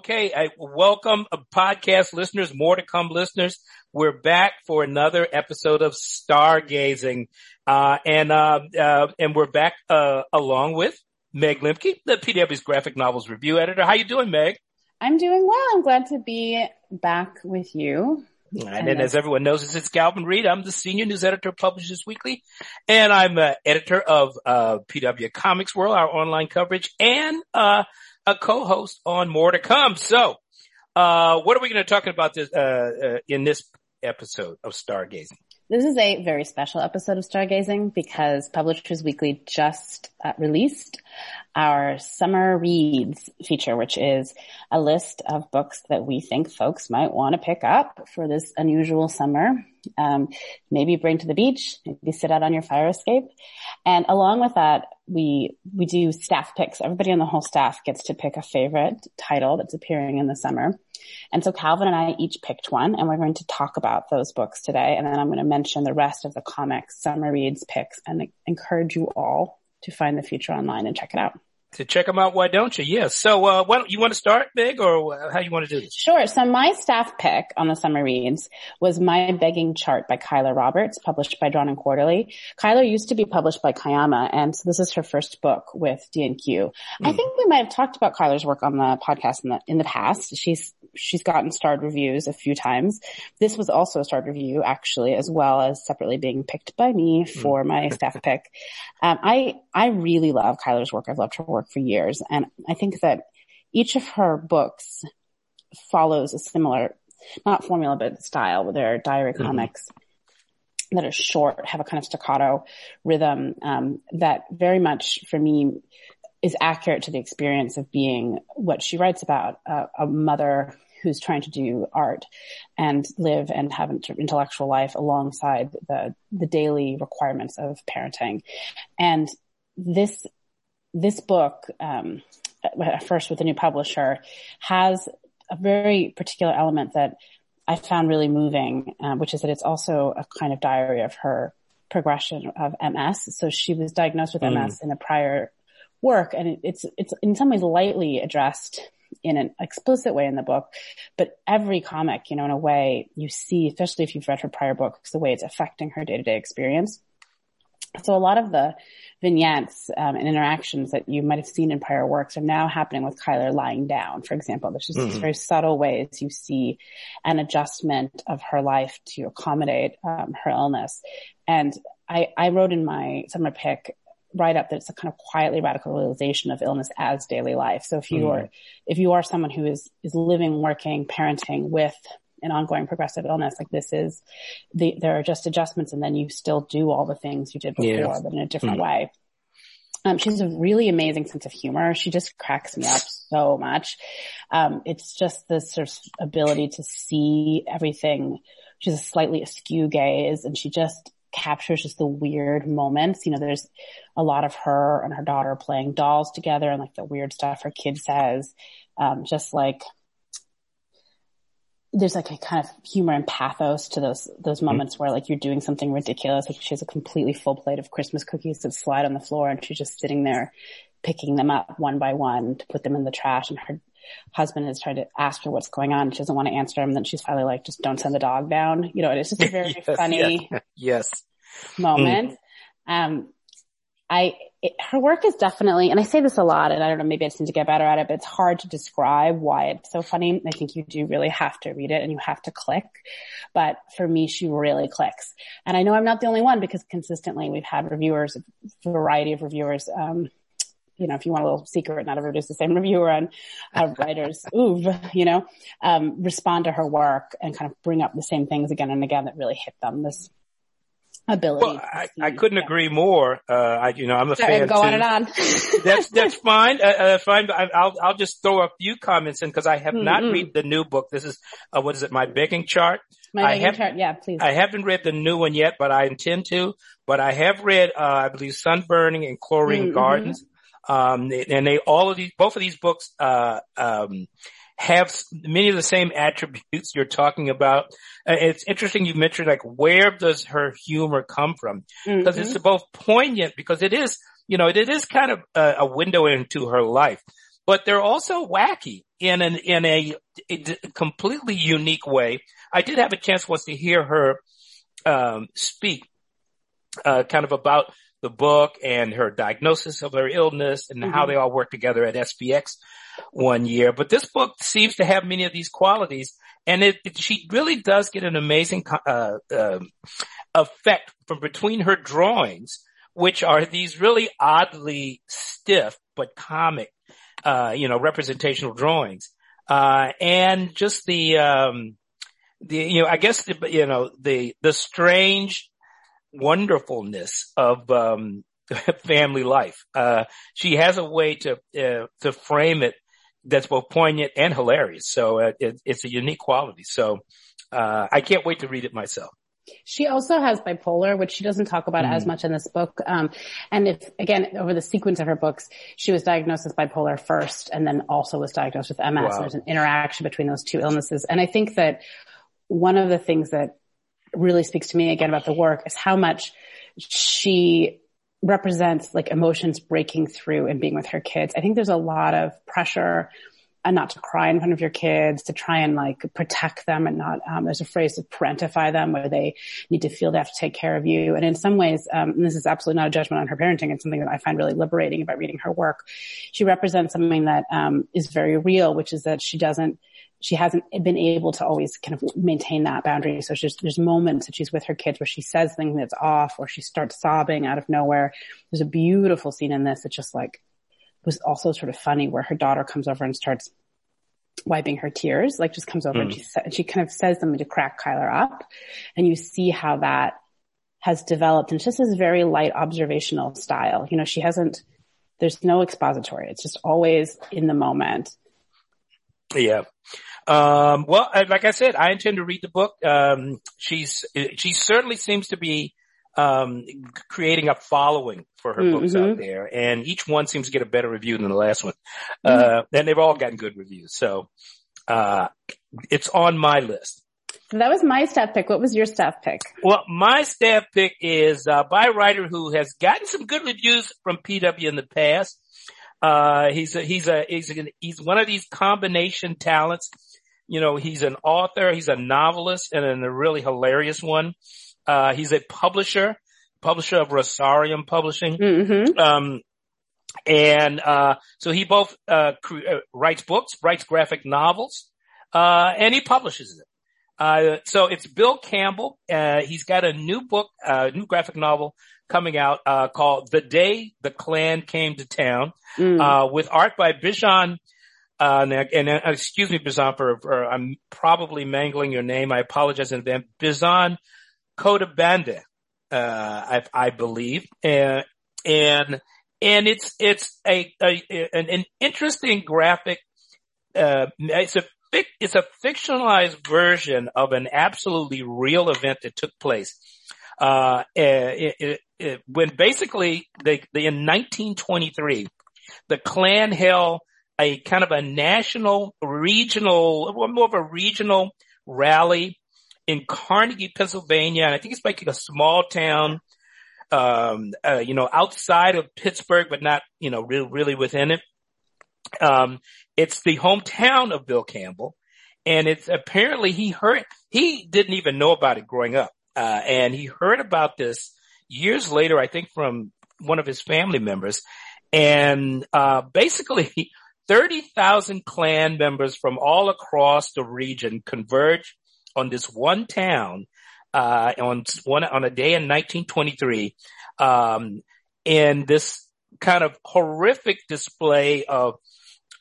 Okay, I welcome uh, podcast listeners, more to come listeners. We're back for another episode of Stargazing, uh, and uh, uh, and we're back uh, along with Meg Lemke, the PW's graphic novels review editor. How you doing, Meg? I'm doing well. I'm glad to be back with you. And then, as everyone knows, it's Calvin Reid. I'm the senior news editor of Publishers Weekly, and I'm uh, editor of uh, PW Comics World, our online coverage, and uh, a co-host on More to Come. So, uh, what are we going to talk about this uh, uh, in this episode of Stargazing? This is a very special episode of Stargazing because Publishers Weekly just uh, released our summer reads feature, which is a list of books that we think folks might want to pick up for this unusual summer. Um, maybe bring to the beach, maybe sit out on your fire escape. And along with that, we, we do staff picks. Everybody on the whole staff gets to pick a favorite title that's appearing in the summer. And so Calvin and I each picked one and we're going to talk about those books today. And then I'm going to mention the rest of the comics, summer reads picks and encourage you all to find the future online and check it out to check them out. Why don't you? Yes. So, uh, why don't you want to start big or how you want to do this? Sure. So my staff pick on the summer reads was My Begging Chart by Keiler Roberts, published by Drawn and Quarterly. Keiler used to be published by Koyama, and so this is her first book with D&Q. Mm. I hmm. think we might have talked about Keiler's work on the podcast in the, in the past. She's, she's gotten starred reviews a few times. This was also a starred review actually, as well as separately being picked by me hmm. for mm. my staff pick. Um, I, I really love Keiler's work. I've loved her work work for years. And I think that each of her books follows a similar, not formula, but style. They're diary mm-hmm. comics that are short, have a kind of staccato rhythm, um, that very much for me is accurate to the experience of being what she writes about, uh, a mother who's trying to do art and live and have an intellectual life alongside the, the daily requirements of parenting. And this this book, um, first with a new publisher, has a very particular element that I found really moving, uh, which is that it's also a kind of diary of her progression of MS. So she was diagnosed with mm. MS in a prior work, and it, it's it's in some ways lightly addressed in an explicit way in the book, but every comic, you know, in a way you see, especially if you've read her prior books, the way it's affecting her day to day experience. So a lot of the vignettes um, and interactions that you might have seen in prior works are now happening with Keiler lying down, for example. There's just mm-hmm. these very subtle ways you see an adjustment of her life to accommodate um, her illness. And I, I wrote in my summer pick write up that it's a kind of quietly radicalization of illness as daily life. So if you mm-hmm. are, if you are someone who is, is living, working, parenting with an ongoing progressive illness like this is the, there are just adjustments and then you still do all the things you did before, yeah. but in a different mm. way. Um, she has a really amazing sense of humor. She just cracks me up so much. Um, it's just this sort of ability to see everything. She's a slightly askew gaze and she just captures just the weird moments. You know, there's a lot of her and her daughter playing dolls together and like the weird stuff her kid says. Um, just like there's like a kind of humor and pathos to those those mm-hmm. moments mm-hmm. where like you're doing something ridiculous. Like she has a completely full plate of Christmas cookies that slide on the floor, and she's just sitting there picking them up one by one to put them in the trash. And her husband is trying to ask her what's going on. She doesn't want to answer him. Then she's finally like, "Just don't send the dog down." You know, it's just a very yes, funny yes, yes. moment. Mm. Um, I, it, her work is definitely, and I say this a lot, and I don't know, maybe I just need to get better at it, but it's hard to describe why it's so funny. I think you do really have to read it and you have to click. But for me, she really clicks. And I know I'm not the only one because consistently we've had reviewers, a variety of reviewers, um, you know, if you want a little secret, not everybody's the same reviewer and uh, writers, ooh, you know, um, respond to her work and kind of bring up the same things again and again that really hit them. This ability. Well, I, I couldn't yeah. agree more. Uh, I, you know, I'm a Sorry, fan. Go on and on. that's, that's fine. Uh, uh, fine. I'll, I'll just throw a few comments in because I have mm-hmm. not read the new book. This is, uh, what is it? My begging chart. My begging have, chart. Yeah, please. I haven't read the new one yet, but I intend to, but I have read, uh, I believe Sunburning and Chlorine mm-hmm. Gardens. Um, and they, all of these, both of these books, uh, um, have many of the same attributes you're talking about. Uh, it's interesting you mentioned like where does her humor come from? Because mm-hmm. it's both poignant because it is, you know, it is kind of a, a window into her life, but they're also wacky in an in a, a, completely unique way. I did have a chance once to hear her um, speak, uh, kind of about the book and her diagnosis of her illness and mm-hmm. how they all work together at SPX one year. But this book seems to have many of these qualities, and it, it she really does get an amazing uh, uh, effect from between her drawings, which are these really oddly stiff but comic, uh, you know, representational drawings, uh, and just the um, the you know, I guess the, you know the the strange wonderfulness of um, family life. Uh, she has a way to uh, to frame it that's both poignant and hilarious. So uh, it, it's a unique quality. So uh, I can't wait to read it myself. She also has bipolar, which she doesn't talk about mm. as much in this book. Um, and if again over the sequence of her books, she was diagnosed with bipolar first, and then also was diagnosed with MS. Wow. There's an interaction between those two illnesses, and I think that one of the things that really speaks to me again about the work is how much she represents like emotions breaking through and being with her kids. I think there's a lot of pressure and not to cry in front of your kids, to try and like protect them and not, um, there's a phrase to parentify them where they need to feel they have to take care of you. And in some ways, um, this is absolutely not a judgment on her parenting. It's something that I find really liberating about reading her work. She represents something that, um, is very real, which is that she doesn't, she hasn't been able to always kind of maintain that boundary. So she's, there's moments that she's with her kids where she says things that's off or she starts sobbing out of nowhere. There's a beautiful scene in this that just like was also sort of funny where her daughter comes over and starts wiping her tears, like just comes over mm. and she, she kind of says something to crack Keiler up. And you see how that has developed. And just this very light observational style. You know, she hasn't, there's no expository. It's just always in the moment. Yeah. Um, well, like I said, I intend to read the book. Um, she's, she certainly seems to be, um, creating a following for her mm-hmm. books out mm-hmm. there. And each one seems to get a better review than the last one. Mm-hmm. Uh, and they've all gotten good reviews. So, uh, it's on my list. That was my staff pick. What was your staff pick? Well, my staff pick is uh, by a writer who has gotten some good reviews from PW in the past. Uh, he's a, he's a, he's a, he's one of these combination talents you know, he's an author, he's a novelist and a really hilarious one. Uh, he's a publisher, publisher of Rosarium Publishing. Mm-hmm. Um, and, uh, so he both, uh, cre- uh, writes books, writes graphic novels, uh, and he publishes it. Uh, so it's Bill Campbell. he's got a new book, uh, new graphic novel coming out, called The Day the Klan Came to Town, mm. with art by Bijan uh, and, and uh, excuse me, Bizhan, for, for, I'm probably mangling your name. I apologize in advance. Bizhan Khodabandeh, uh, I, I believe, and and and it's it's a, a an, an, interesting graphic. Uh, it's a it's a fictionalized version of an absolutely real event that took place. Uh, it, it, it, when basically they, they in 1923, the Klan held a kind of a national, regional, more of a regional rally in Carnegie, Pennsylvania. And I think it's like a small town, um, uh, you know, outside of Pittsburgh, but not, you know, really, really within it. Um, it's the hometown of Bill Campbell. And it's apparently he heard, he didn't even know about it growing up. Uh, and he heard about this years later, I think from one of his family members. And, uh, basically 30,000 Klan members from all across the region converge on this one town, uh, on one, on a day in 1923, um, in this kind of horrific display of,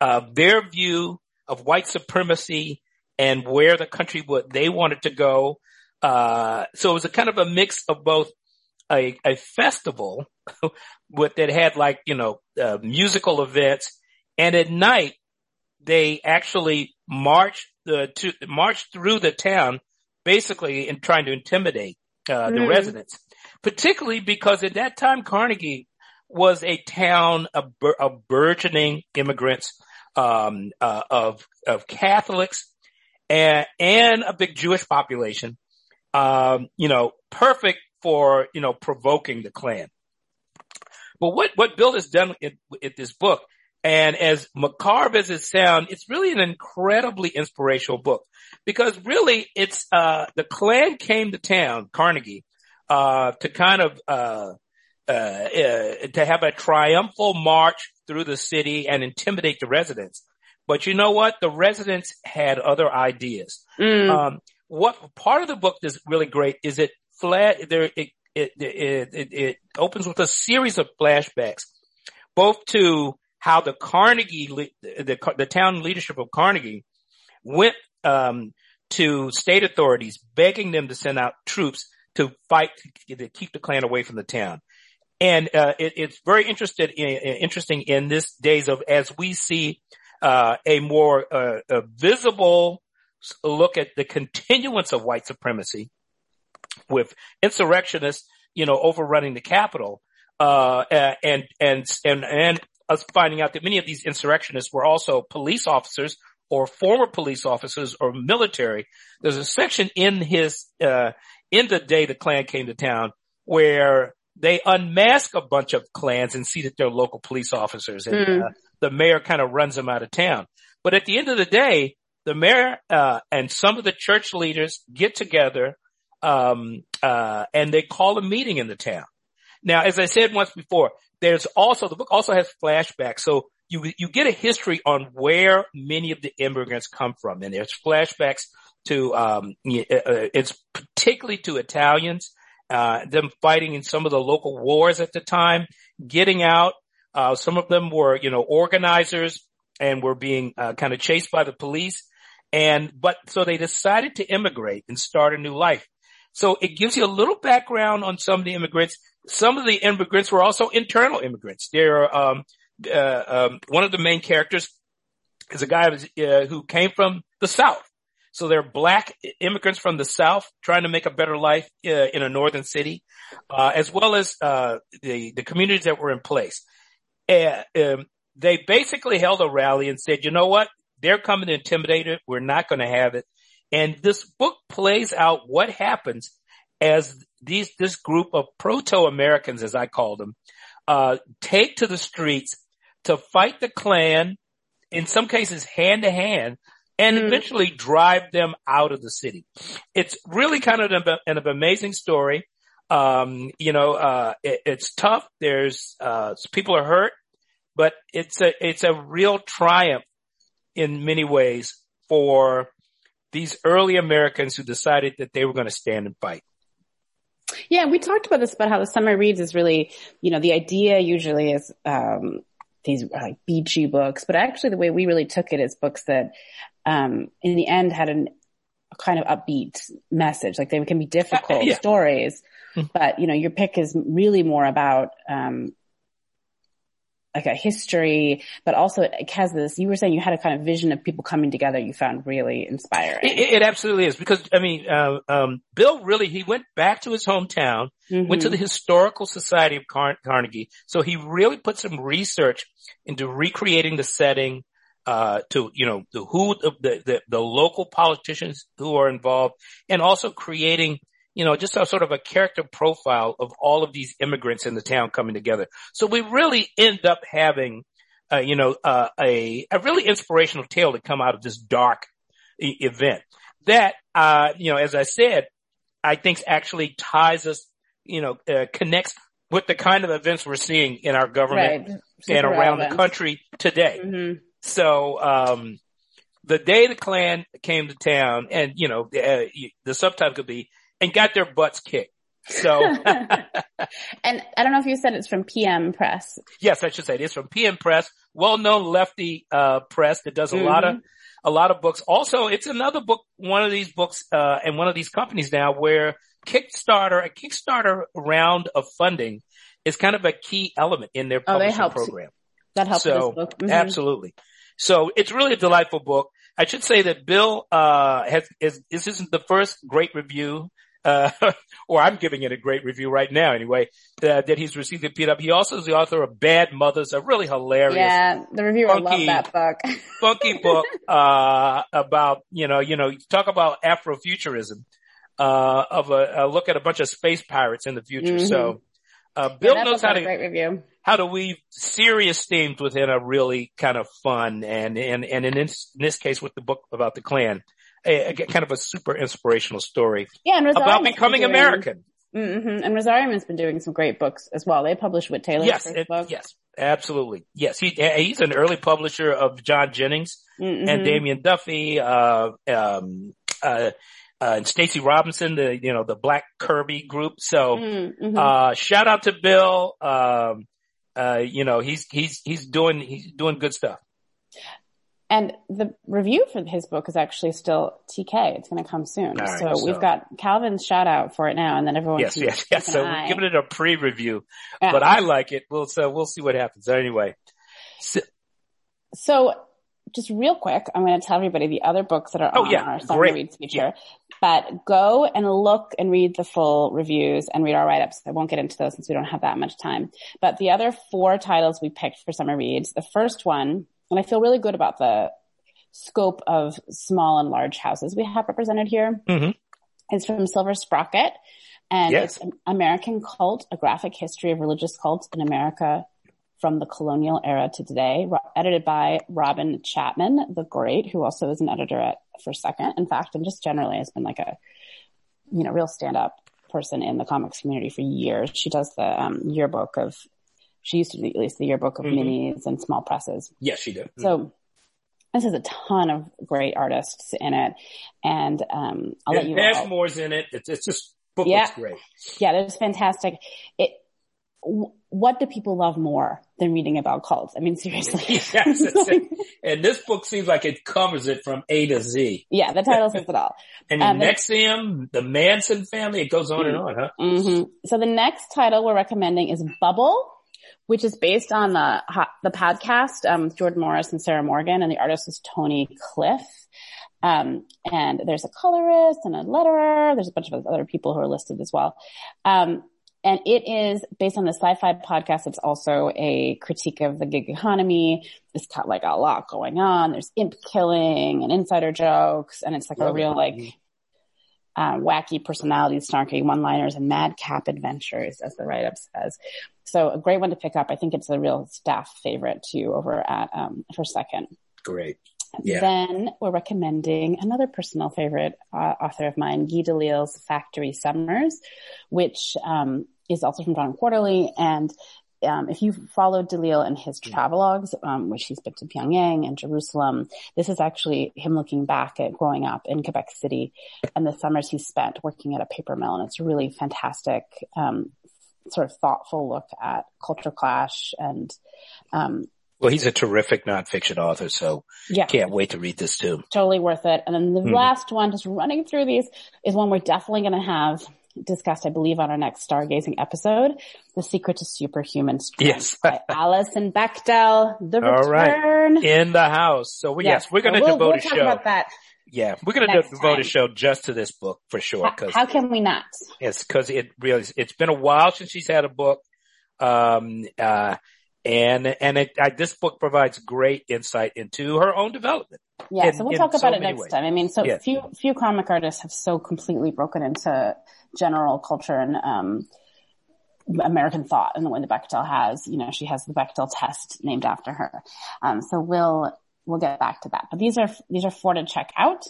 uh, their view of white supremacy and where the country would, they wanted to go. Uh, so it was a kind of a mix of both a, a festival with, that had like, you know, uh, musical events and at night, they actually march the to march through the town, basically in trying to intimidate uh, the mm. residents. Particularly because at that time, Carnegie was a town of, of burgeoning immigrants, um, uh, of of Catholics, and and a big Jewish population. Um, you know, perfect for you know provoking the Klan. But what what Bill has done in, in this book And as macabre as it sounds, it's really an incredibly inspirational book because really it's, uh, the Klan came to town, Carnegie, uh, to kind of, uh, uh, uh, to have a triumphal march through the city and intimidate the residents. But you know what? The residents had other ideas. Mm. Um, what part of the book that's really great is it flat there, it, it, it, it, it opens with a series of flashbacks, both to how the Carnegie, the, the town leadership of Carnegie went, um, to state authorities begging them to send out troops to fight to keep the Klan away from the town. And uh, it, it's very interested in, interesting in this days of as we see uh, a more uh, a visible look at the continuance of white supremacy with insurrectionists, you know, overrunning the capital. uh, and and and and us finding out that many of these insurrectionists were also police officers or former police officers or military. There's a section in his uh, in the day the Klan came to town where they unmask a bunch of Klans and see that they're local police officers and mm. uh, the mayor kind of runs them out of town. But at the end of the day, the mayor, uh, and some of the church leaders get together, um, uh, and they call a meeting in the town. Now, as I said once before, there's also, the book also has flashbacks. So you, you get a history on where many of the immigrants come from. And there's flashbacks to, um, uh, it's particularly to Italians uh, them fighting in some of the local wars at the time, getting out. Uh, some of them were, you know, organizers and were being uh, kind of chased by the police. And, but so they decided to immigrate and start a new life. So it gives you a little background on some of the immigrants. Some of the immigrants were also internal immigrants. there um, uh, um, one of the main characters is a guy uh, who came from the South. So they're black immigrants from the South trying to make a better life uh, in a northern city, uh, as well as uh, the the communities that were in place. And, um, they basically held a rally and said, "You know what? They're coming to intimidate it. We're not going to have it." And this book plays out what happens as these this group of proto Americans, as I call them, uh, take to the streets to fight the Klan. In some cases, hand to hand, and mm. eventually drive them out of the city. It's really kind of an, an amazing story. Um, you know, uh, it, it's tough. There's, uh, people are hurt, but it's a, it's a real triumph in many ways for these early Americans who decided that they were going to stand and fight. Yeah, we talked about this about how the summer reads is really, you know, the idea usually is um, these like beachy books, but actually the way we really took it is books that um, in the end had an, a kind of upbeat message. Like they can be difficult yeah. stories, hmm. but you know, your pick is really more about, um, like a history, but also it has this, you were saying you had a kind of vision of people coming together you found really inspiring. It, it absolutely is because, I mean, uh, um, Bill really, he went back to his hometown, mm-hmm. went to the Historical Society of Car- Carnegie. So he really put some research into recreating the setting, uh, to, you know, the who, the, the, the local politicians who are involved and also creating, you know, just a sort of a character profile of all of these immigrants in the town coming together. So we really end up having, uh, you know, uh, a, a really inspirational tale to come out of this dark e- event that, uh, you know, as I said, I think actually ties us, you know, uh, connects with the kind of events we're seeing in our government right. and around relevant. the country today. Mm-hmm. So, um, the day the Klan came to town and, you know, uh, the subtitle could be, and got their butts kicked. So, and I don't know if you said it's from PM Press. Yes, I should say it is from PM Press, well-known lefty, uh, press that does a mm-hmm. lot of, a lot of books. Also, it's another book, one of these books, uh, and one of these companies now where Kickstarter, a Kickstarter round of funding is kind of a key element in their publishing oh, program. That helps. So, mm-hmm. absolutely. So it's really a delightful book. I should say that Bill, uh, has, is, this isn't the first great review, uh, or I'm giving it a great review right now anyway, uh, that he's received at PW. He also is the author of Bad Mothers, a really hilarious. Yeah, the reviewer funky, loved that book. funky book, uh, about, you know, you know, talk about Afrofuturism, uh, of a, a, look at a bunch of space pirates in the future. Mm-hmm. So, Uh, Bill Yeah, knows how to great review. how to weave serious themes within a really kind of fun and and and in this, in this case with the book about the Klan, a, a kind of a super inspirational story Yeah, and about becoming doing- American. Mm-hmm. And Rosarium has been doing some great books as well. They published with Taylor's Yes, it- yes, absolutely. Yes, he he's an early publisher of John Jennings Mhm. and Damian Duffy, uh, um, uh, uh, and Stacey Robinson, the you know the Black Kirby group. So. Mhm. Uh, shout out to Bill. Um, uh, you know, he's, he's, he's doing, he's doing good stuff. And the review for his book is actually still TK. It's going to come soon. Right, so, so- we've got Calvin's shout out for it now, and then everyone Yes, can yes, yes. So eye. we're giving it a pre-review, Yeah. but I like it. We'll, so we'll see what happens. Anyway. So, So, just real quick, I'm going to tell everybody the other books that are Oh, on yeah. our summer reads feature. But go and look and read the full reviews and read our write-ups. I won't get into those since we don't have that much time. But the other four titles we picked for summer reads, the first one, and I feel really good about the scope of small and large houses we have represented here, Mhm. is from Silver Sprocket. And Yes. it's American Cult, a graphic history of religious cults in America from the colonial era to today, edited by Robyn Chapman, the great, who also is an editor at First Second, in fact, and just generally has been like a, you know, real stand up person in the comics community for years. She does the um, yearbook of, she used to do at least the yearbook of Mhm. minis and small presses. yes, she did. So this is a ton of great artists in it. And um, I'll let you Ashmore's in it. It's, it's just, book Yeah. looks great. yeah, it was fantastic. It, w- what do people love more than reading about cults? I mean, seriously. Yes, it's. And this book seems like it covers it from A to Z. yeah, the title says it all. And Um, NXIVM, the Manson family, it goes on and on, huh? hmm So the next title we're recommending is Bubble, which is based on the the podcast, um, Jordan Morris and Sarah Morgan, and the artist is Tony Cliff. Um, and there's a colorist and a letterer. There's a bunch of other people who are listed as well. Um, and it is based on the sci-fi podcast. It's also a critique of the gig economy. It's got like a lot going on. There's imp killing and insider jokes, and it's like a it. real like uh, wacky personalities, snarky one-liners, and madcap adventures, as the write-up says. So a great one to pick up. I think it's a real staff favorite too over at um, First Second. Great. Yeah. Then we're recommending another personal favorite uh, author of mine, Guy Delisle's Factory Summers, which um, is also from Drawn Quarterly. And um, if you've followed Delisle and his travelogues, um, which he's been to Pyongyang and Jerusalem, this is actually him looking back at growing up in Quebec City and the summers he spent working at a paper mill. And it's a really fantastic, um, sort of thoughtful look at culture clash and, um, Well, he's a terrific nonfiction author, so yeah. can't wait to read this too. totally worth it. And then the Mhm. last one, just running through these, is one we're definitely going to have discussed, I believe, on our next stargazing episode, "The Secret to Superhuman Strength" Yes. by Alison Bechdel. The All right. return. In the house. So we, yes, we're going to we'll, devote we'll a talk show. about that. Yeah, we're going to devote time. a show just to this book for sure How, how can we not? it's because it really it's been a while since she's had a book, um, uh, and and it, uh, this book provides great insight into her own development. Yeah, in- so we'll talk so about it next ways. time. I mean, so Yeah. few few comic artists have so completely broken into general culture and um, American thought and the way that Bechdel has. You know, she has the Bechdel test named after her. Um, so we'll we'll get back to that. But these are these are four to check out,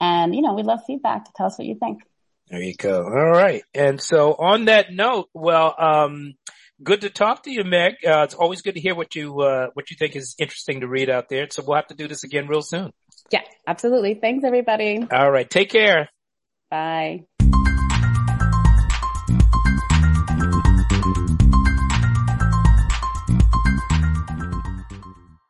and you know, we'd love feedback. Tell us what you think. There you go. All right. And so on that note, well, um, good to talk to you, Meg. Uh, it's always good to hear what you, uh, what you think is interesting to read out there. So we'll have to do this again real soon. Yeah, absolutely. Thanks, everybody. All right. Take care. Bye.